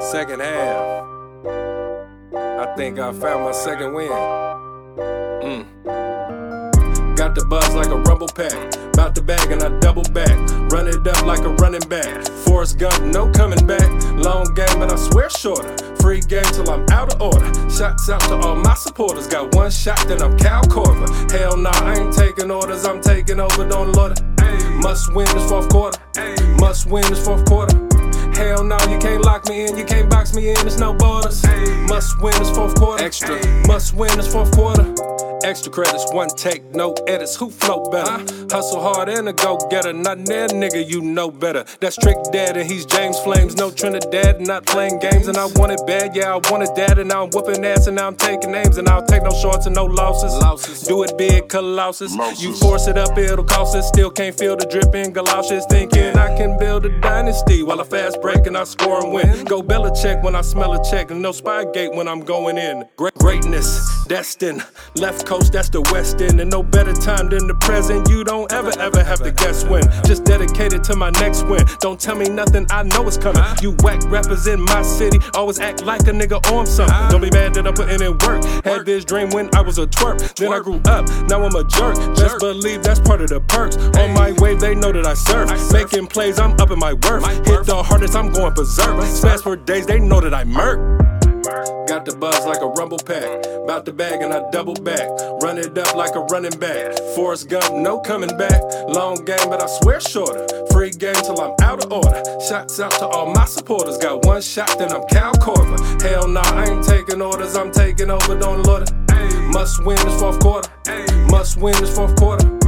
second half. I think I found my second win. Mm. Got the buzz like a rumble pack. Bout the bag and I double back. Run it up like a running back. Forrest Gump, no coming back. Long game, but I swear shorter. Free game till I'm out of order. Shots out to all my supporters. Got one shot, then I'm Kyle Korver. Hell nah, I ain't taking orders. I'm taking over, don't load it. Must win this fourth quarter. Must win this fourth quarter. Me in, you can't box me in, there's no borders. Must win this fourth quarter. Extra. Must win this fourth quarter. Extra credits, one take, no edits. Who flow better? Hustle hard and a go getter. Not that nigga, you know better. That's Trick Dad and he's James Flames. No Trinidad, not playing games. And I want it bad, yeah, I want it dad. And now I'm whooping ass and now I'm taking names. And I'll take no shorts and no losses. Louses. Do it big, colossus. Moses. You force it up, it'll cost us. Still can't feel the drip in galoshes. Thinking I can build a dynasty while I fast break and I score and win. Go Belichick when I smell a check. And no Spygate when I'm going in. Great greatness, destined. Left coast, that's the west end. And no better time than the present. You don't ever, ever have to guess when. Just dedicated to my next win. Don't tell me nothing, I know it's coming. You whack rappers in my city. Always act like a nigga on something. Don't be mad that I'm putting in work. Had this dream when I was a twerp. Then I grew up, now I'm a jerk. Best believe that's part of the perks. On my wave, they know that I surf. Making plays, I'm up in my worth. Hit the hardest, I'm going berserk. Spaz for days, they know that I murk. Buzz like a rumble pack. Bout the bag and I double back. Run it up like a running back. Forrest Gump, no coming back. Long game, but I swear shorter. Free game till I'm out of order. Shots out to all my supporters. Got one shot, then I'm Kyle Korver. Hell nah, I ain't taking orders. I'm taking over, don't load it. Must win this fourth quarter. Must win this fourth quarter.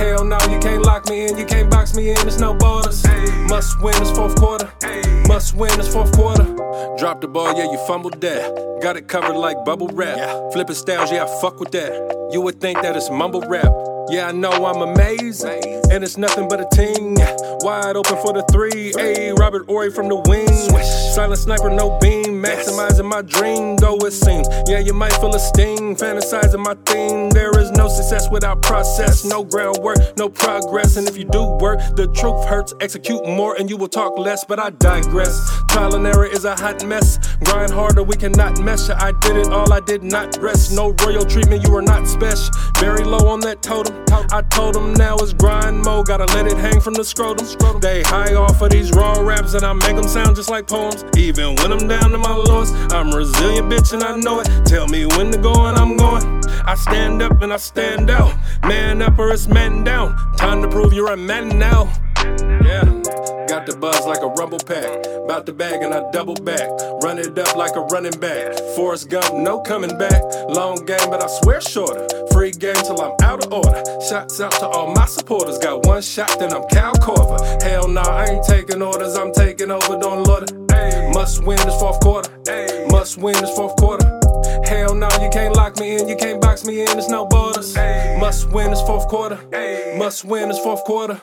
Hell no, you can't lock me in, you can't box me in, there's no borders. Must win this fourth quarter. Must win this fourth quarter. Drop the ball, yeah, you fumbled that. Got it covered like bubble wrap. Flipping styles, yeah, I fuck with that. You would think that it's mumble rap. Yeah, I know I'm amazing, and it's nothing but a ting. Wide open for the three, a Robert Horry from the wing. Silent sniper, no beam, maximizing my dream. Though it seems, yeah, you might feel a sting, fantasizing my theme. There is no success without process, no groundwork, no progress. And if you do work, the truth hurts. Execute more, and you will talk less. But I digress. Trial and error is a hot mess. Grind harder, we cannot mesh. I did it all, I did not rest. No royal treatment, you are not special. Very low on that totem. I told them now it's grind mode, gotta let it hang from the scrotum. They high off of these raw raps, and I make them sound just like poems. Even when I'm down to my lowest, I'm resilient, bitch, and I know it. Tell me when to go, and I'm going. I stand up and I stand out. Man up or it's man down. Time to prove you're a man now. Yeah. Got the buzz like a rumble pack. Bout the bag and I double back. Run it up like a running back. Forrest Gump, no coming back. Long game, but I swear shorter. Free game till I'm out of order. Shots out to all my supporters. Got one shot, then I'm Kyle Korver. Hell nah, I ain't taking orders. I'm taking over, don't load it. Must win this fourth quarter. Must win this fourth quarter. Hell no, you can't lock me in, you can't box me in, there's no borders. Must win this fourth quarter. Must win this fourth quarter.